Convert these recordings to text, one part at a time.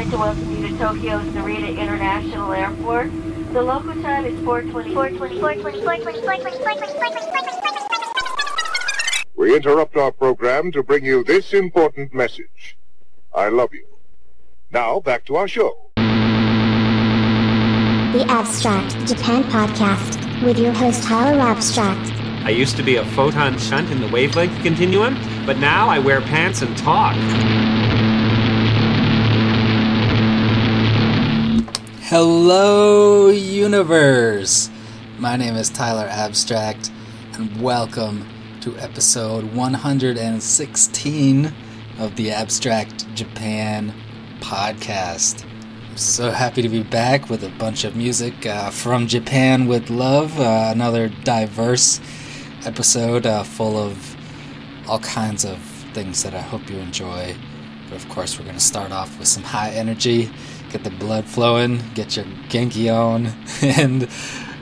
like to welcome you to Tokyo's Narita International Airport. The local time is 420. 420. 420. 420. 420. We interrupt our program to bring you this important message. I love you. Now, back to our show. The Abstract Japan Podcast with your host Tyler Abstract. I used to be a photon shunt in the wavelength continuum, but now I wear pants and talk. Hello, universe! My name is Tyler Abstract, and welcome to episode 116 of the Abstract Japan podcast. I'm so happy to be back with a bunch of music uh, from Japan with love. Uh, another diverse episode uh, full of all kinds of things that I hope you enjoy. But of course, we're going to start off with some high energy get the blood flowing, get your Genki on, and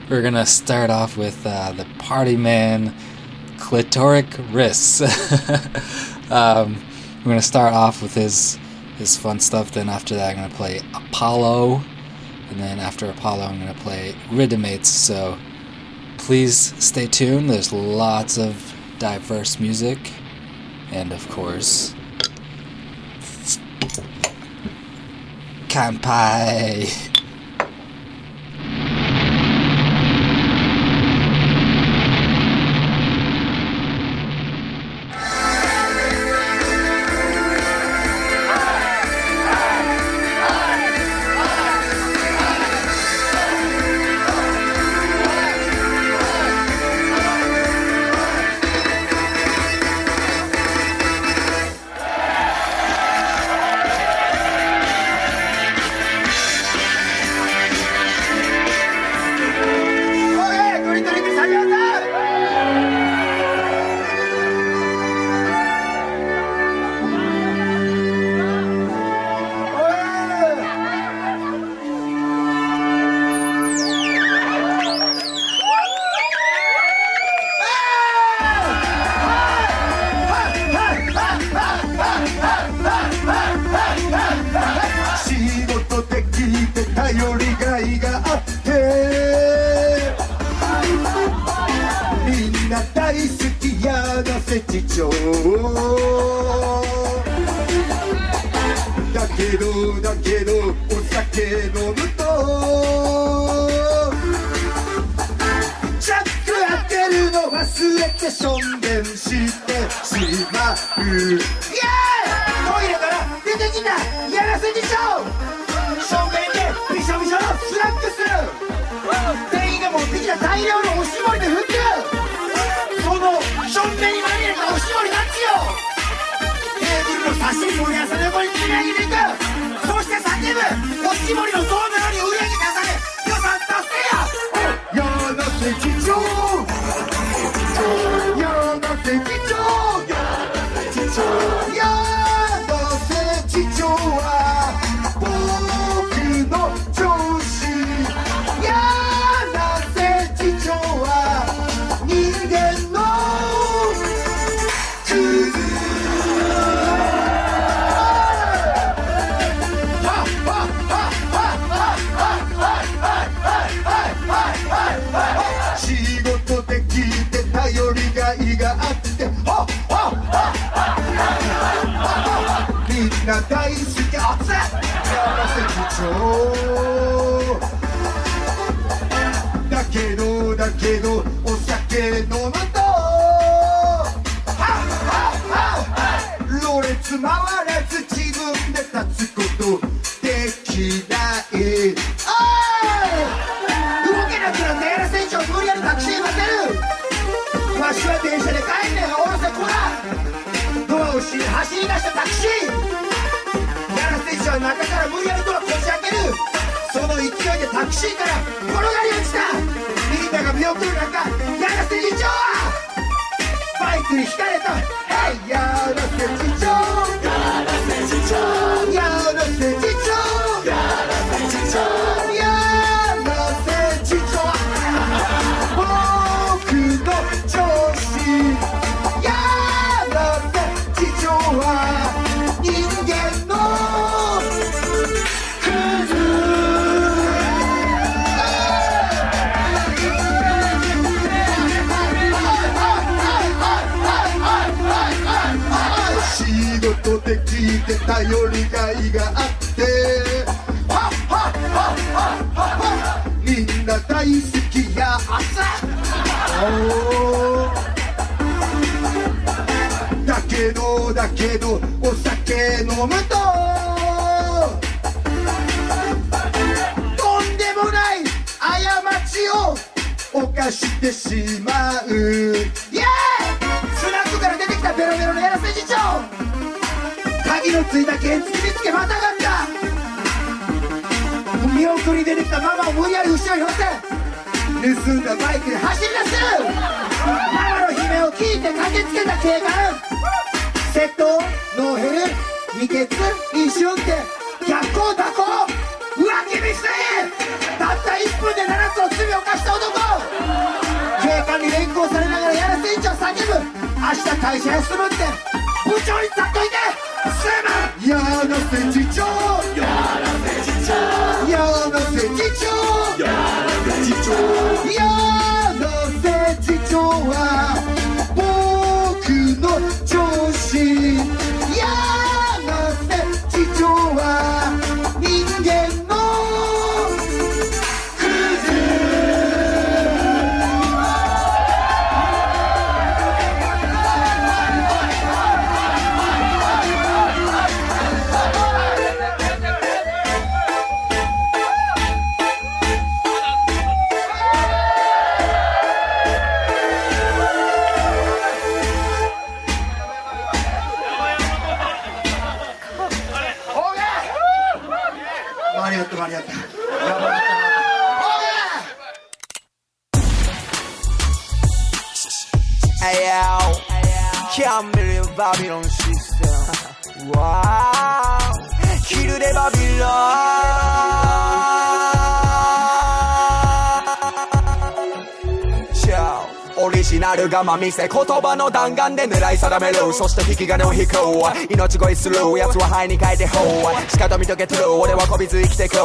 we're gonna start off with uh, the Party Man Clitoric Wrists. um, we're gonna start off with his his fun stuff. Then after that, I'm gonna play Apollo, and then after Apollo, I'm gonna play Rhythmates. So please stay tuned. There's lots of diverse music, and of course. 安排きしいから転がり落ちた。リーダーが見送る中永瀬議長はバイクにひかれた「ヘイヤーの手 Kanpai. 頼りがいがあってはっはっはっはっはっはみんな大好きや朝おーだけどだけどお酒飲むととんでもない過ちを犯してしまう鍵のついた原付見つけまたがった。見送り出てきたママを無理やり後ろに乗せ盗んだバイクで走り出す。ママの悲鳴を聞いて駆けつけた警官。窃盗ノーヘル未決飲酒運転逆行蛇行。浮気未遂たった1分で7つの罪を犯した男。警官に連行されながらやらせんちを叫ぶ。明日会社休むって。部長にざっといて。Sinner! Y'all nothing オリジナルがま見せ言葉の弾丸で狙い定める。そして引き金を引く。命乞いする。奴は肺に書いてほう。しかと見とけとる。俺はこびず生きてく。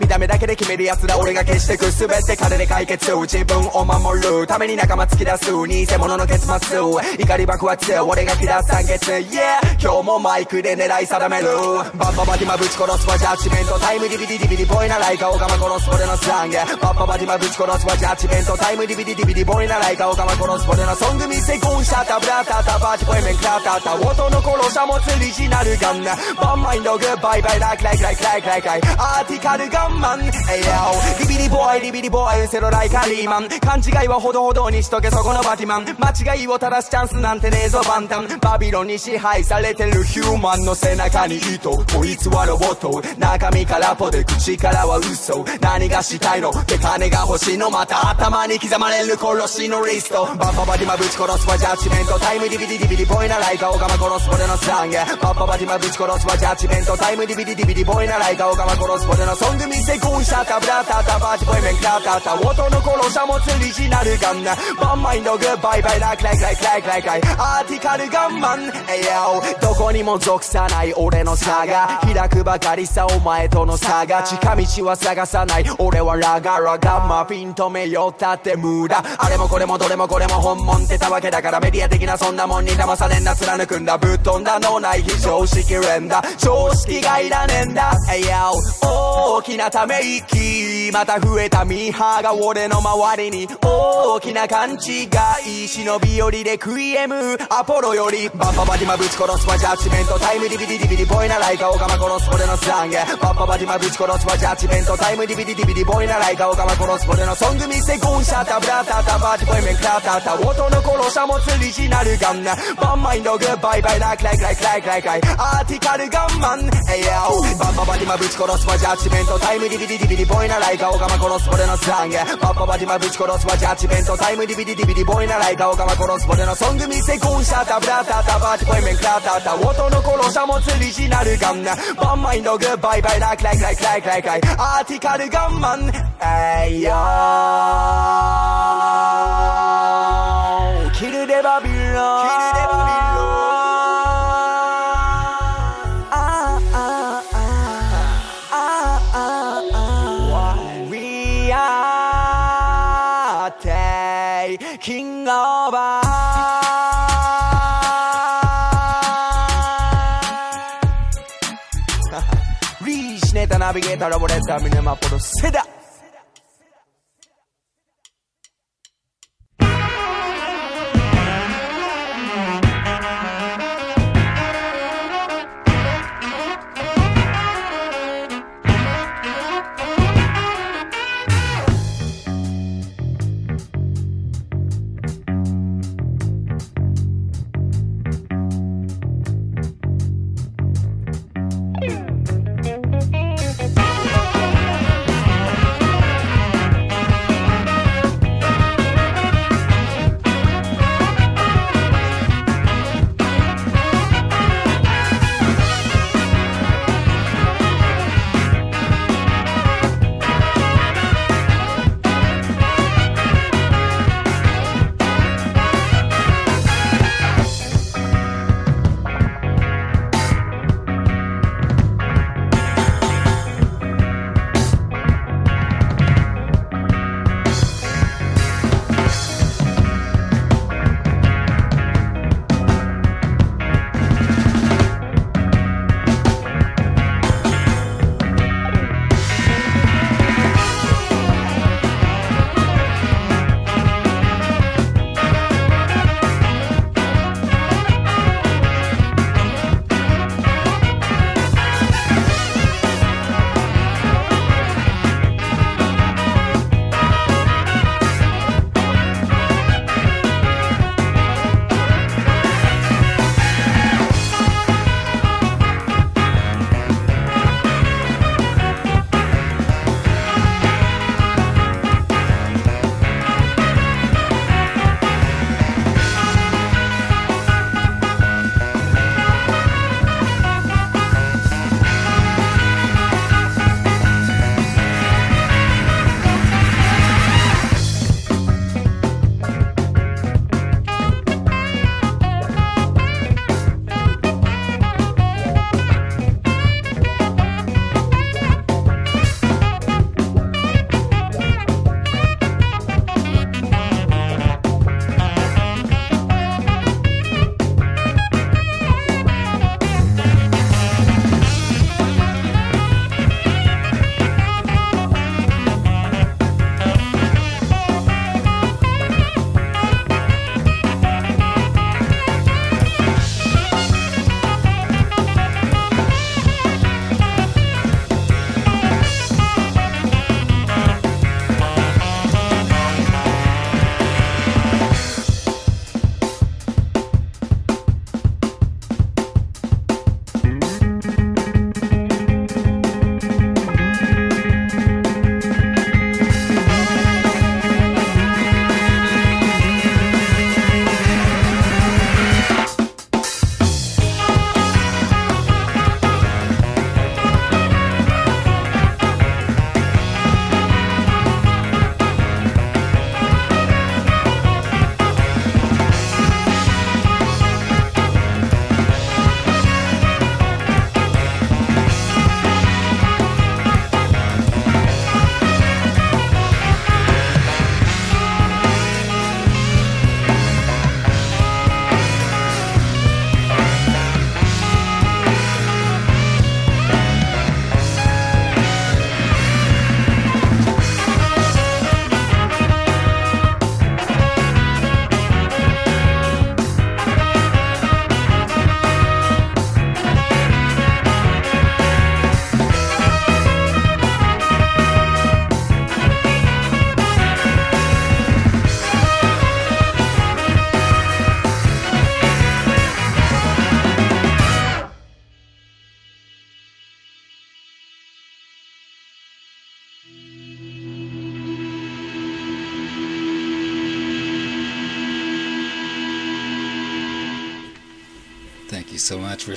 見た目だけで決める奴ら俺が消してく。全て金で解決。自分を守る。ために仲間突き出す。偽物の結末。怒り爆発。俺が嫌った月 Yeah 今日もマイクで狙い定める。バッババディマぶち殺す。わジャッジメント。タイムディビディディビディボイなライカオカマ殺す。俺のスラング。バッババディマぶち殺す。わジャッジメント。タイムディビディディビディボイなライカオカマ殺す。俺のソング見せゴンシャタブラタタバーティポイメンクラタタ。音の殺しゃ持つリジナルガンナ。バンマインドグッバイバイライクライクライクライクライクライアーティカルガンマンエイヤオリビリボーイリビリボーイウセロライカリーマン勘違いはほどほどにしとけそこのバティマン間違いを正すチャンスなんてねえぞバンタンバビロンに支配されてるヒューマンの背中に糸こいつはロボット中身からポで口からは嘘何がしたいので金が欲しいのまた頭に刻まれる殺しのリストバッババディマぶち殺すわジャッジメントタイムディビディディビディボイなライカオカマ殺す俺のスラングバッババディマぶち殺すわジャッジメントタイムディビディディビディボイなライカオカマ殺す俺のソング見せゴンシャタブラタタバーティボイメンクラタタ音の殺しゃ持つリジナルガンバンマインドグッバイバイラクライクライクライクライクライアーティカルガンマンエイヤオどこにも属さない俺の差が開くばかりさお前との差が近道は探さない俺はラガラガマフィン止めよったって無駄あれもこれもどれもこれも本物ってたわけだからメディア的なそんなもんに騙されんな貫くんだ。ぶっ飛んだ脳内非常識連打。常識がいらねんだ。エイヤオ大きなため息また増えたミーハーが俺の周りに。大きな勘違い忍び寄りでクイエム。アポロより。バッババディマぶち殺すわ。ジャッジメントタイムディビディディビディボイなライカオカマ殺す俺のスラングバッババディマぶち殺すわ。ジャッジメントタイムディビディディビディボイなライカオカマ殺す俺のソング見せゴンシャタブラタタバーティボイメンクラタタ音の殺しゃ持つリジナルガンバンマインドグッバイバイライクライクライクライクライクライアーティカルガンマン。エイヤーバッババディマぶち殺すわジャッジメントタイムディビディディビディボイなライカオカマ殺す俺のスラング。バッババディマぶち殺すわジャッジメントタイムディビディディビディボイなライカオカマ殺す俺のソング見せゴンシャタブラタタバーティボイメンクラタタ音の殺しゃ持つリジナルガンバンマインドグッバイバイライクライクライクライクライクライアーティカルガンマンエイヤーキルデバビロン。キルデバビロン。ああああああ We are taking over「ナビゲーターラボレーターミネマポロセダ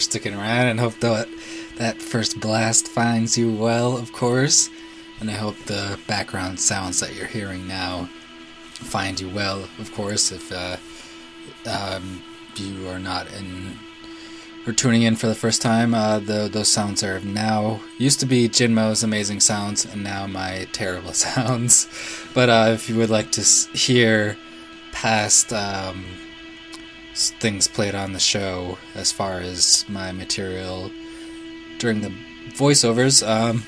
sticking around and hope that that first blast finds you well, of course. And I hope the background sounds that you're hearing now find you well, of course. If uh, um, you are not in or tuning in for the first time, uh, the, those sounds are now used to be Jinmo's amazing sounds, and now my terrible sounds. But uh, if you would like to hear past um, things played on the show as far as my material during the voiceovers. Um,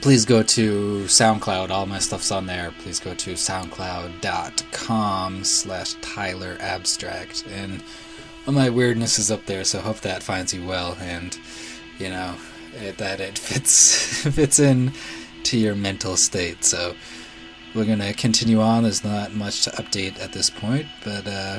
please go to SoundCloud. All my stuff's on there. Please go to soundcloud.com slash Tyler Abstract. And all my weirdness is up there, so hope that finds you well and, you know, it, that it fits fits in to your mental state. So we're going to continue on. There's not much to update at this point, but uh,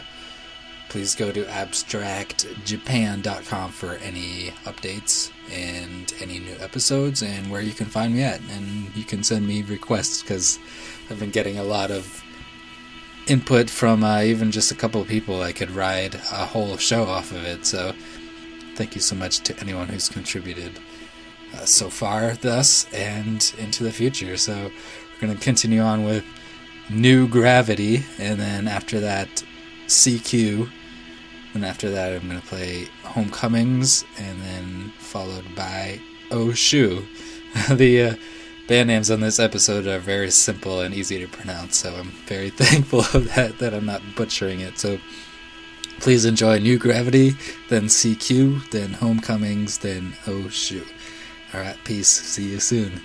please go to abstractjapan.com for any updates and any new episodes and where you can find me at. And you can send me requests because I've been getting a lot of input from uh, even just a couple of people. I could ride a whole show off of it. So thank you so much to anyone who's contributed uh, so far, thus, and into the future. So we're going to continue on with New Gravity, and then after that, CQ. And after that, I'm going to play Homecomings, and then followed by Oh the uh, band names on this episode are very simple and easy to pronounce, so I'm very thankful of that, that I'm not butchering it. So please enjoy New Gravity, then CQ, then Homecomings, then Oh. Alright, peace. See you soon.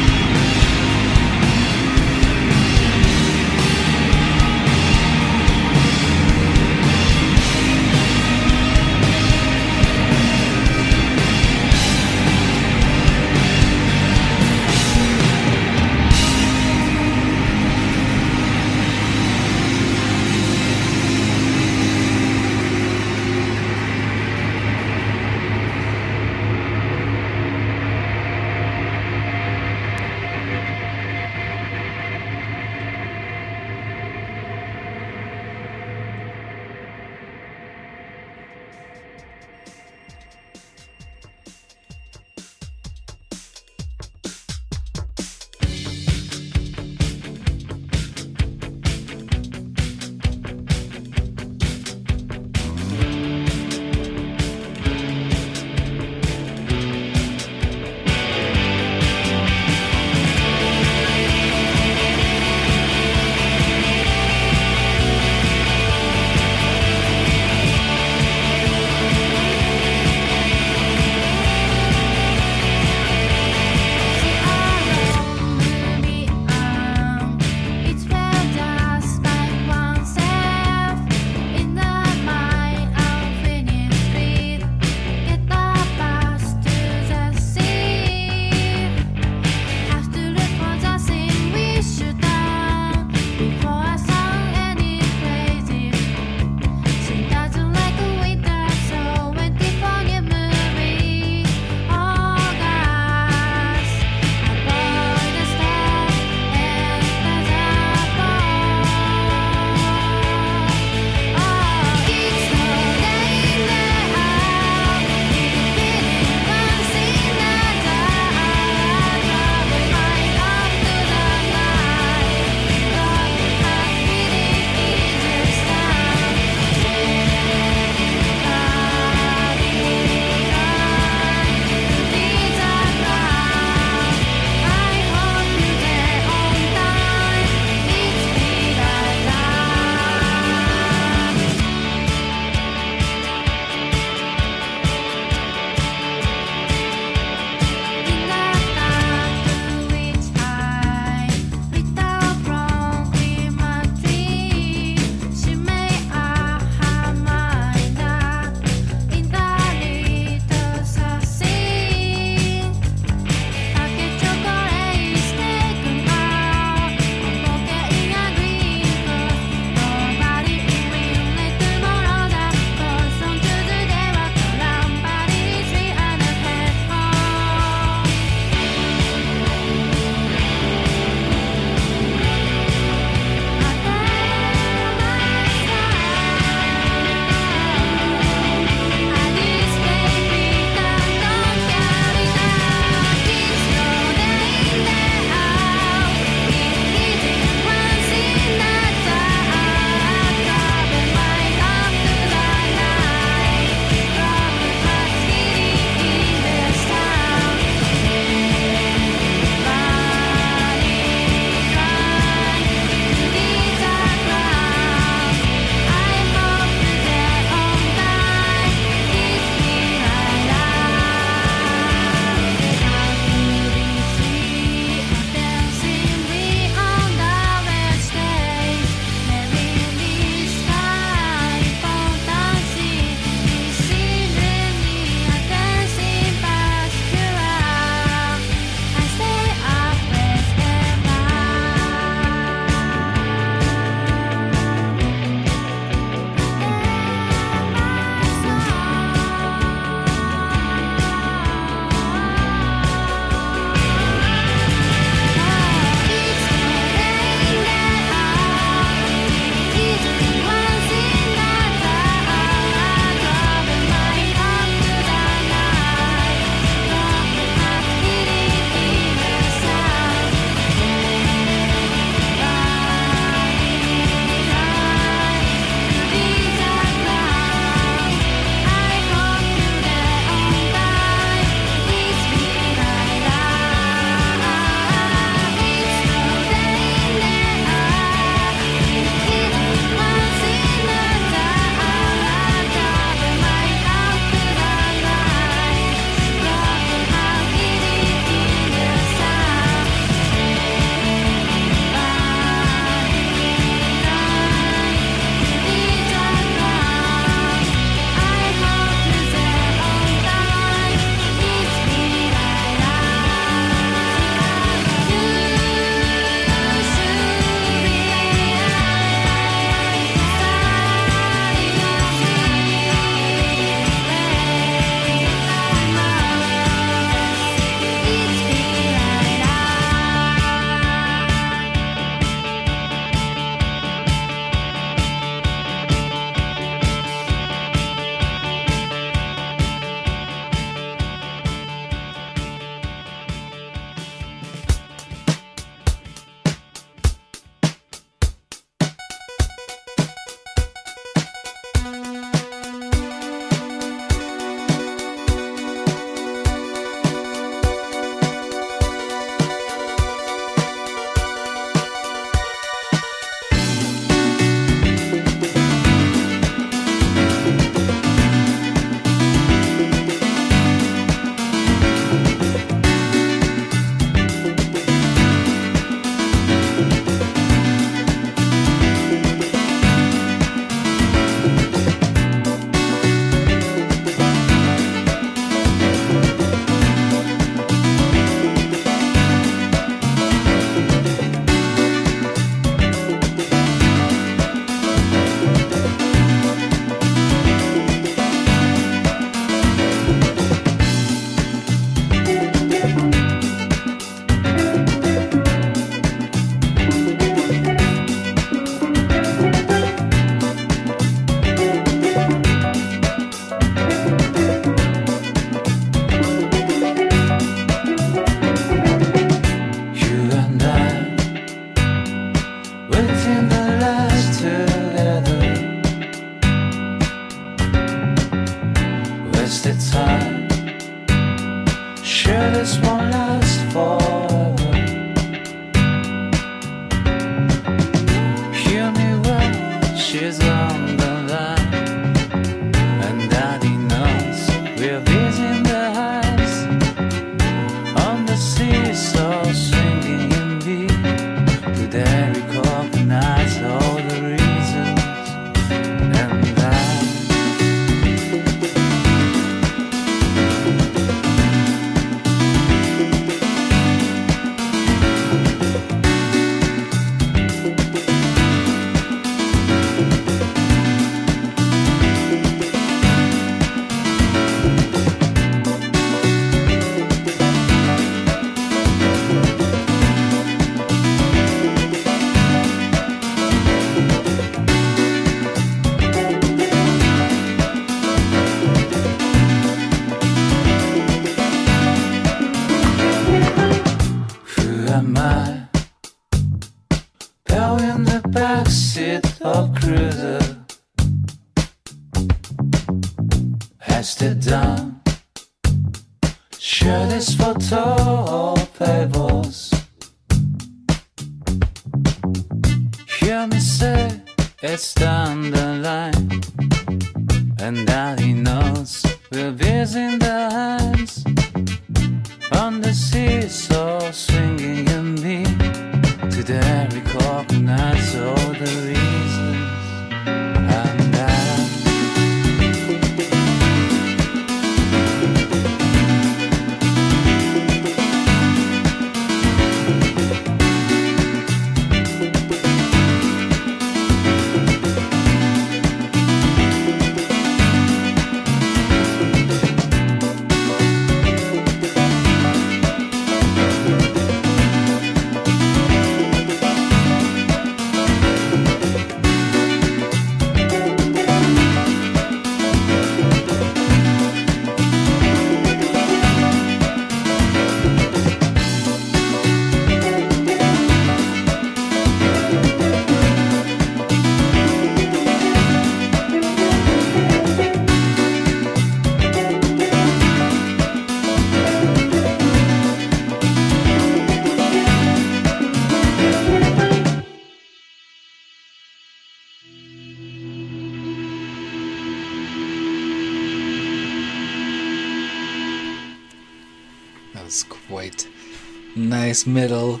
Nice middle,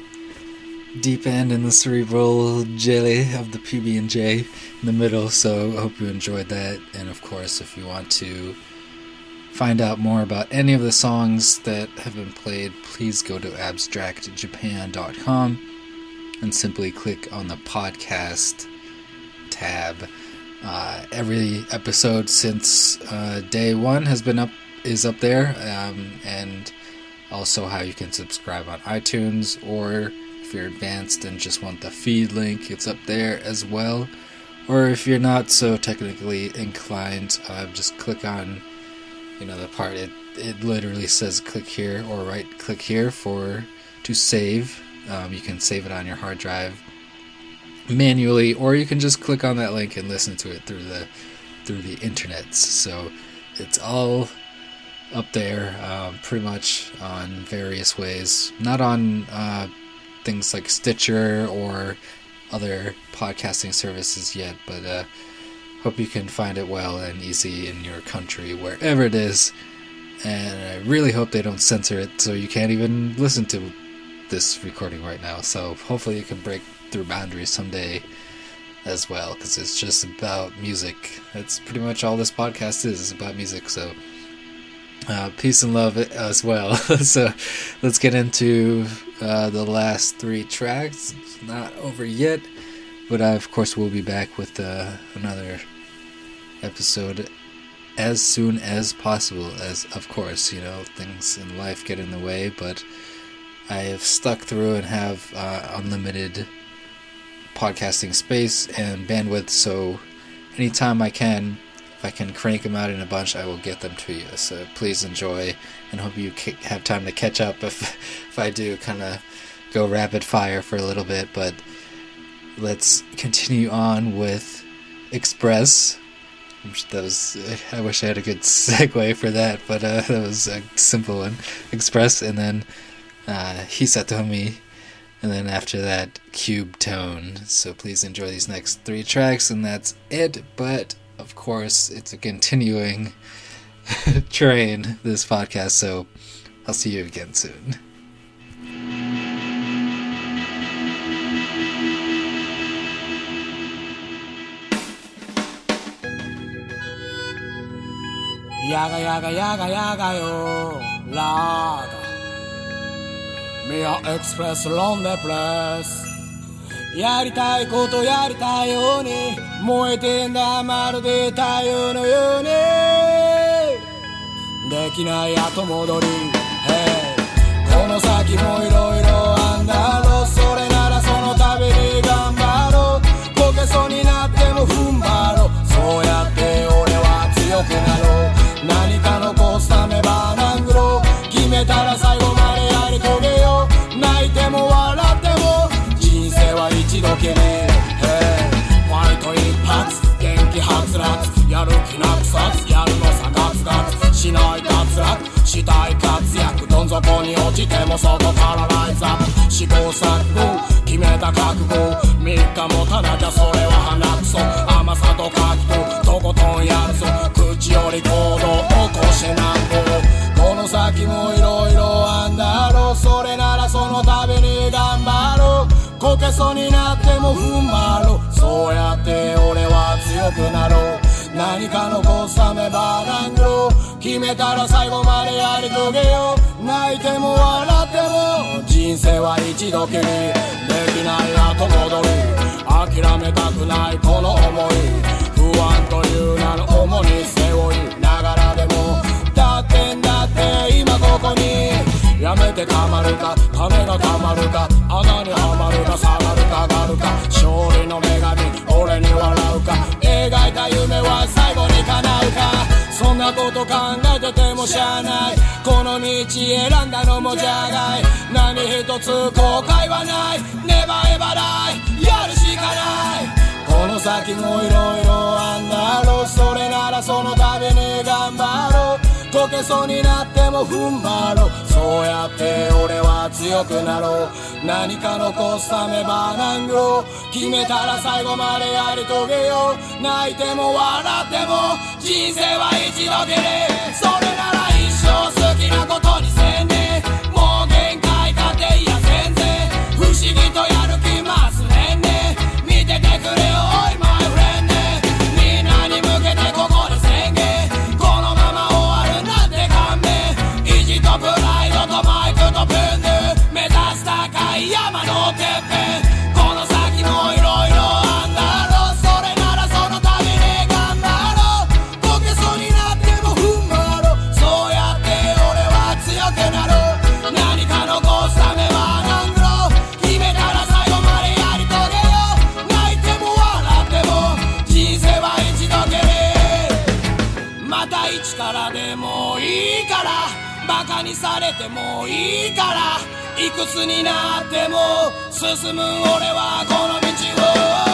deep end in the cerebral jelly of the PB and J in the middle. So I hope you enjoyed that. And of course, if you want to find out more about any of the songs that have been played, please go to abstractjapan.com and simply click on the podcast tab. Uh, every episode since uh, day one has been up is up there, um, and also how you can subscribe on iTunes, or if you're advanced and just want the feed link, it's up there as well. Or if you're not so technically inclined, uh, just click on, you know, the part it it literally says click here or right click here for to save. Um, you can save it on your hard drive manually, or you can just click on that link and listen to it through the through the internets. So it's all up there, um, pretty much on various ways. Not on uh, things like Stitcher or other podcasting services yet, but uh, hope you can find it well and easy in your country, wherever it is. And I really hope they don't censor it so you can't even listen to this recording right now. So hopefully you can break through boundaries someday as well, because it's just about music. That's pretty much all this podcast is, is about music. So uh, peace and love as well. so let's get into uh, the last three tracks. It's not over yet, but I, of course, will be back with uh, another episode as soon as possible. As, of course, you know, things in life get in the way, but I have stuck through and have uh, unlimited podcasting space and bandwidth, so anytime I can, if I can crank them out in a bunch, I will get them to you. So please enjoy, and hope you have time to catch up if if I do kind of go rapid fire for a little bit. But let's continue on with Express. That was I wish I had a good segue for that, but uh, that was a simple one. Express, and then uh, Hisatomi, and then after that, Cube Tone. So please enjoy these next three tracks, and that's it. But of course, it's a continuing train, this podcast, so I'll see you again soon. Yaga yaga yaga yaga yo laga. Me express l'on place. やりたいことやりたいように燃えてんだまるで太陽のように。できない後戻り Hey この先もいろいろあんだろう。それならそのために頑張ろう。こけそうになっても踏ん張ろう。そうやって俺は強くなろう。何か残すためバーナングロー決めたら最後までしたい活躍どん底に落ちても外からライズアップ試行錯誤決めた覚悟3日もたなきゃそれは鼻くそ甘さと書きとことんやるぞ。口より行動起こしてなんぼこの先もいろいろあんだろうそれならそのために頑張ろう。こけそうになっても踏ん張ろう。そうやって俺は強くなろう。何か残すためバーナングロー決めたら最後までやり遂げよう。泣いても笑っても人生は一度きり。できない後戻り。諦めたくないこの思い。不安という名の重に背負いながらでも。だってんだって今ここに。やめてたまるか金がたまるか穴にはまるか下がるか上がるか勝利の女神俺に笑うか。描いた夢は最後に叶うか？そんなこと考えててもしゃあない。この道選んだのもじゃない。何一つ後悔はない。ネバエバライ。やるしかない。この先もいろいろあんだろう。それならそのために頑張ろうこけそうになっても踏ん張ろうそうやって俺は強くなろう何か残すためバーナングロー決めたら最後までやり遂げよう泣いても笑っても人生は一度きりそれなら一生好きなことにせよ llama, no te ve. いくつになっても進む俺はこの道を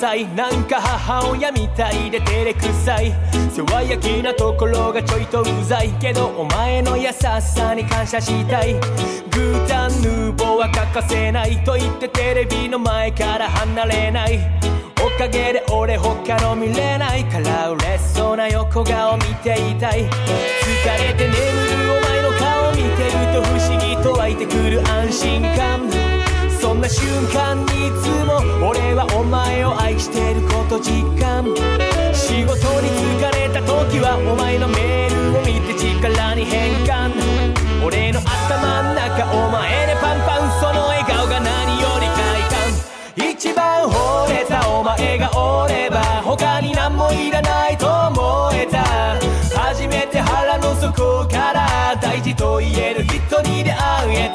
さい。なんか母親みたいで照れくさい。世話焼きなところがちょいとうざい。けどお前の優しさに感謝したい。グータンヌーボーは欠かせないと言ってテレビの前から離れない。おかげで俺他の見れない。から嬉しそうな横顔見ていたい。疲れて眠るお前の顔見てると不思議と湧いてくる安心感。な瞬間にいつも俺はお前を愛してること実感仕事に疲れた時はお前のメールを見て力に変換俺の頭の中お前でパンパンその笑顔が何より快感一番惚れたお前がおれば他に何もいらないと思えた初めて腹の底から大事と言える人に出会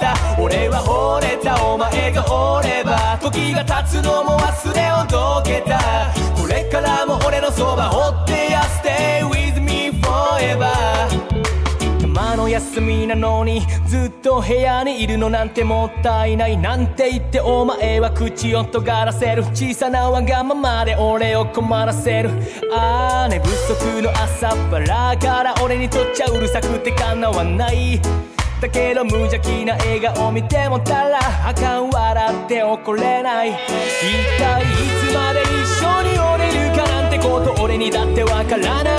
た。俺は惚れた。お前がおれば。時が経つのも忘れをどけた。これからも俺のそば追ってや Stay with me forever たまの休みなのにずっと部屋にいるのなんてもったいない。なんて言ってお前は口を尖らせる。小さなわがままで俺を困らせる。ああ寝不足の朝っぱらから俺にとっちゃうるさくてかなわない。だけど無邪気な笑顔見てもたらあかん笑って怒れない。一体いつまで一緒におれるかなんてこと俺にだってわからな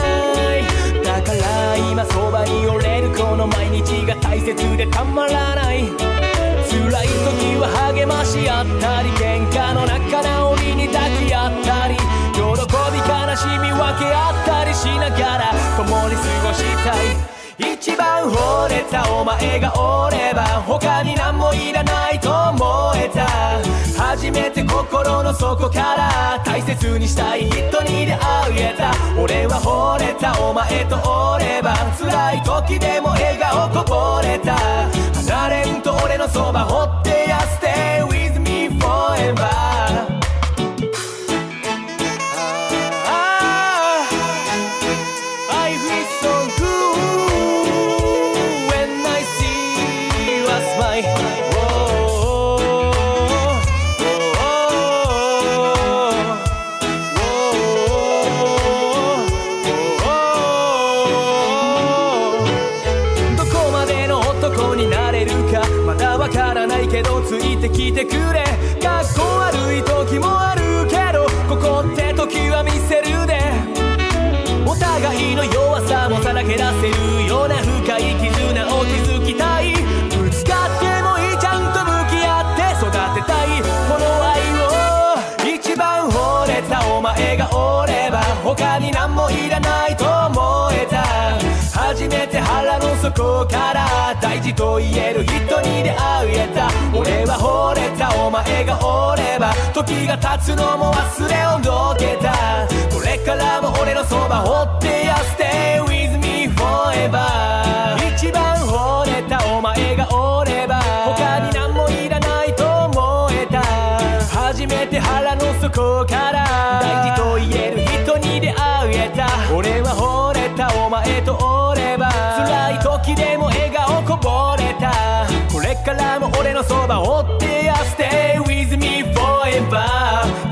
い。だから今そばにおれるこの毎日が大切でたまらない。辛い時は励まし合ったり喧嘩の仲直りに抱き合ったり喜び悲しみ分け合ったりしながら共に過ごしたい。一番惚れたお前がおれば他に何もいらないと思えた。初めて心の底から大切にしたい人に出会えた俺は惚れたお前とおれば辛い時でも笑顔こぼれた。離れんと俺のそば追ってや Stay with me forever 腹の底から大事と言える人に出会えた。俺は惚れたお前がおれば時が経つのも忘れをどけた。これからも俺のそば追ってや Stay with me forever 一番惚れたお前がおれば他に何もいらないと思えた。初めて腹の底から大事と言えぼれたこれからも俺のそば追ってや Stay with me forever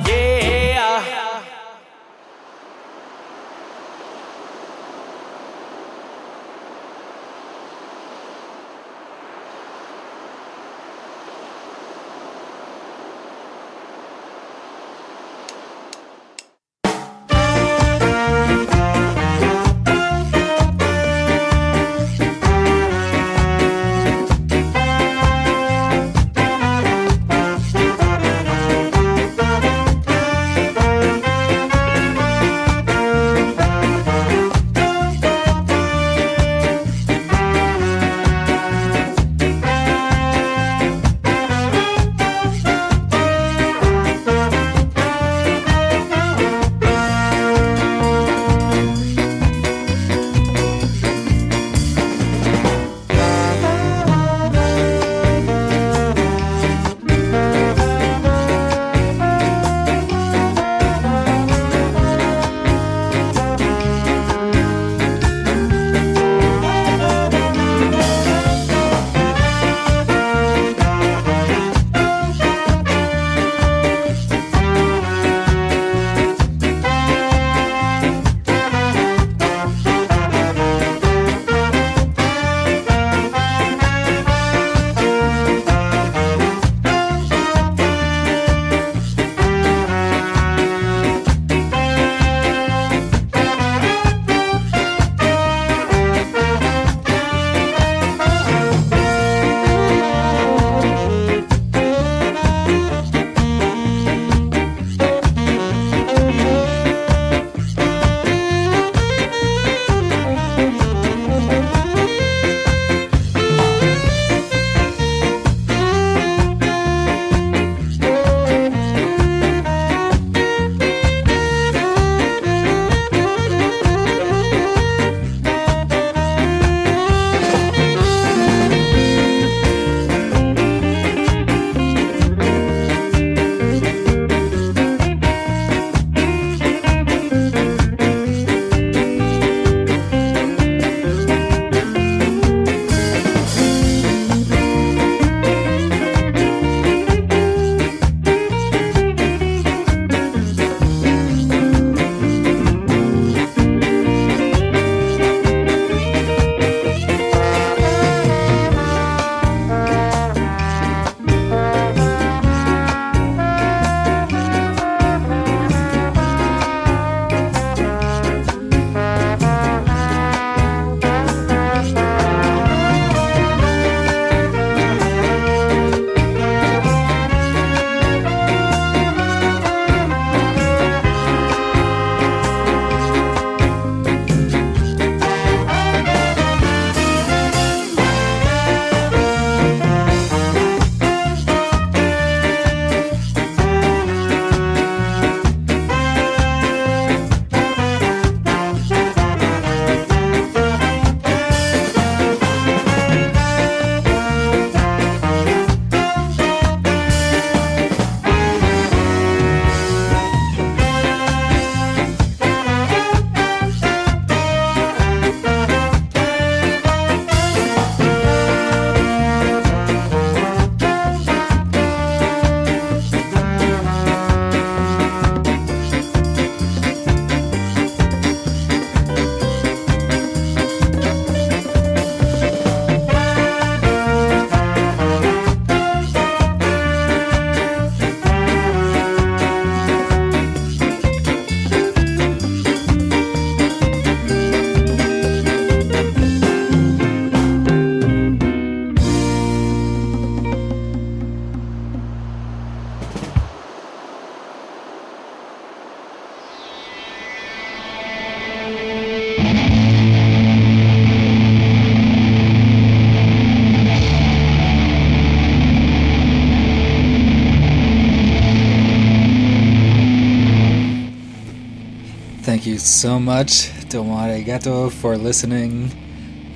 much, Domo arigato, for listening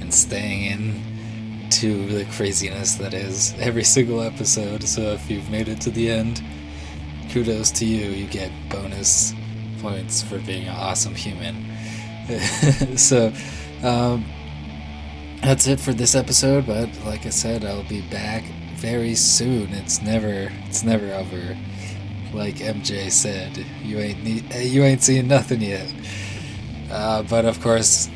and staying in to the craziness that is every single episode. So if you've made it to the end, kudos to you. You get bonus points for being an awesome human. so um, that's it for this episode. But like I said, I'll be back very soon. It's never it's never over. Like MJ said, you ain't you ain't seen nothing yet. Uh, but of course,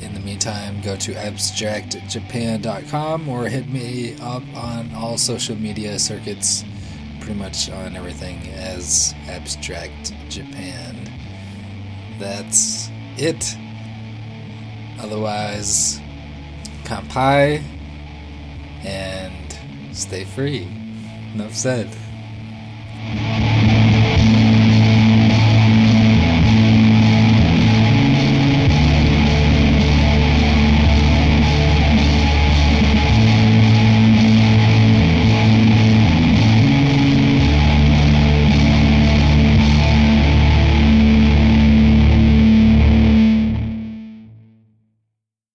in the meantime, go to abstractjapan.com or hit me up on all social media circuits, pretty much on everything as Abstract Japan. That's it. Otherwise, kampai and stay free. Enough said.